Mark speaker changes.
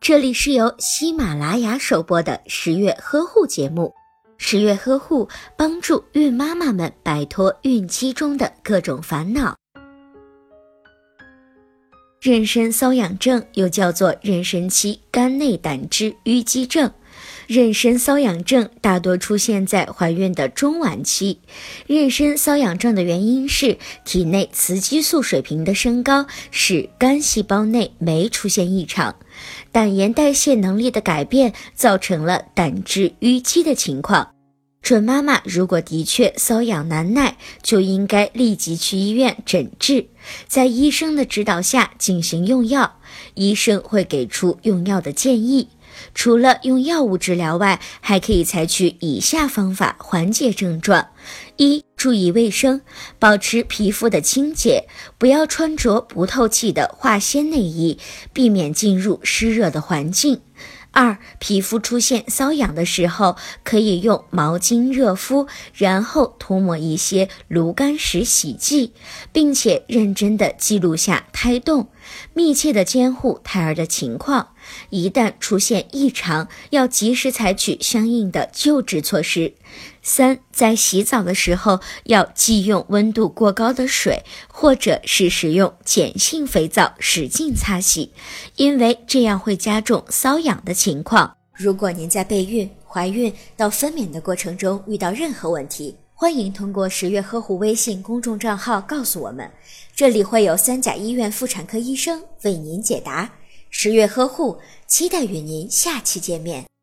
Speaker 1: 这里是由喜马拉雅首播的十月呵护节目。十月呵护帮助孕妈妈们摆脱孕期中的各种烦恼。妊娠瘙痒症又叫做妊娠期肝内胆汁淤积症。妊娠瘙痒症大多出现在怀孕的中晚期。妊娠瘙痒症的原因是体内雌激素水平的升高，使肝细胞内酶出现异常，胆盐代谢能力的改变造成了胆汁淤积的情况。准妈妈如果的确瘙痒难耐，就应该立即去医院诊治，在医生的指导下进行用药。医生会给出用药的建议。除了用药物治疗外，还可以采取以下方法缓解症状：一、注意卫生，保持皮肤的清洁，不要穿着不透气的化纤内衣，避免进入湿热的环境。二、皮肤出现瘙痒的时候，可以用毛巾热敷，然后涂抹一些炉甘石洗剂，并且认真的记录下胎动，密切的监护胎儿的情况。一旦出现异常，要及时采取相应的救治措施。三，在洗澡的时候要忌用温度过高的水，或者是使用碱性肥皂使劲擦洗，因为这样会加重瘙痒的情况。如果您在备孕、怀孕到分娩的过程中遇到任何问题，欢迎通过十月呵护微信公众账号告诉我们，这里会有三甲医院妇产科医生为您解答。十月呵护，期待与您下期见面。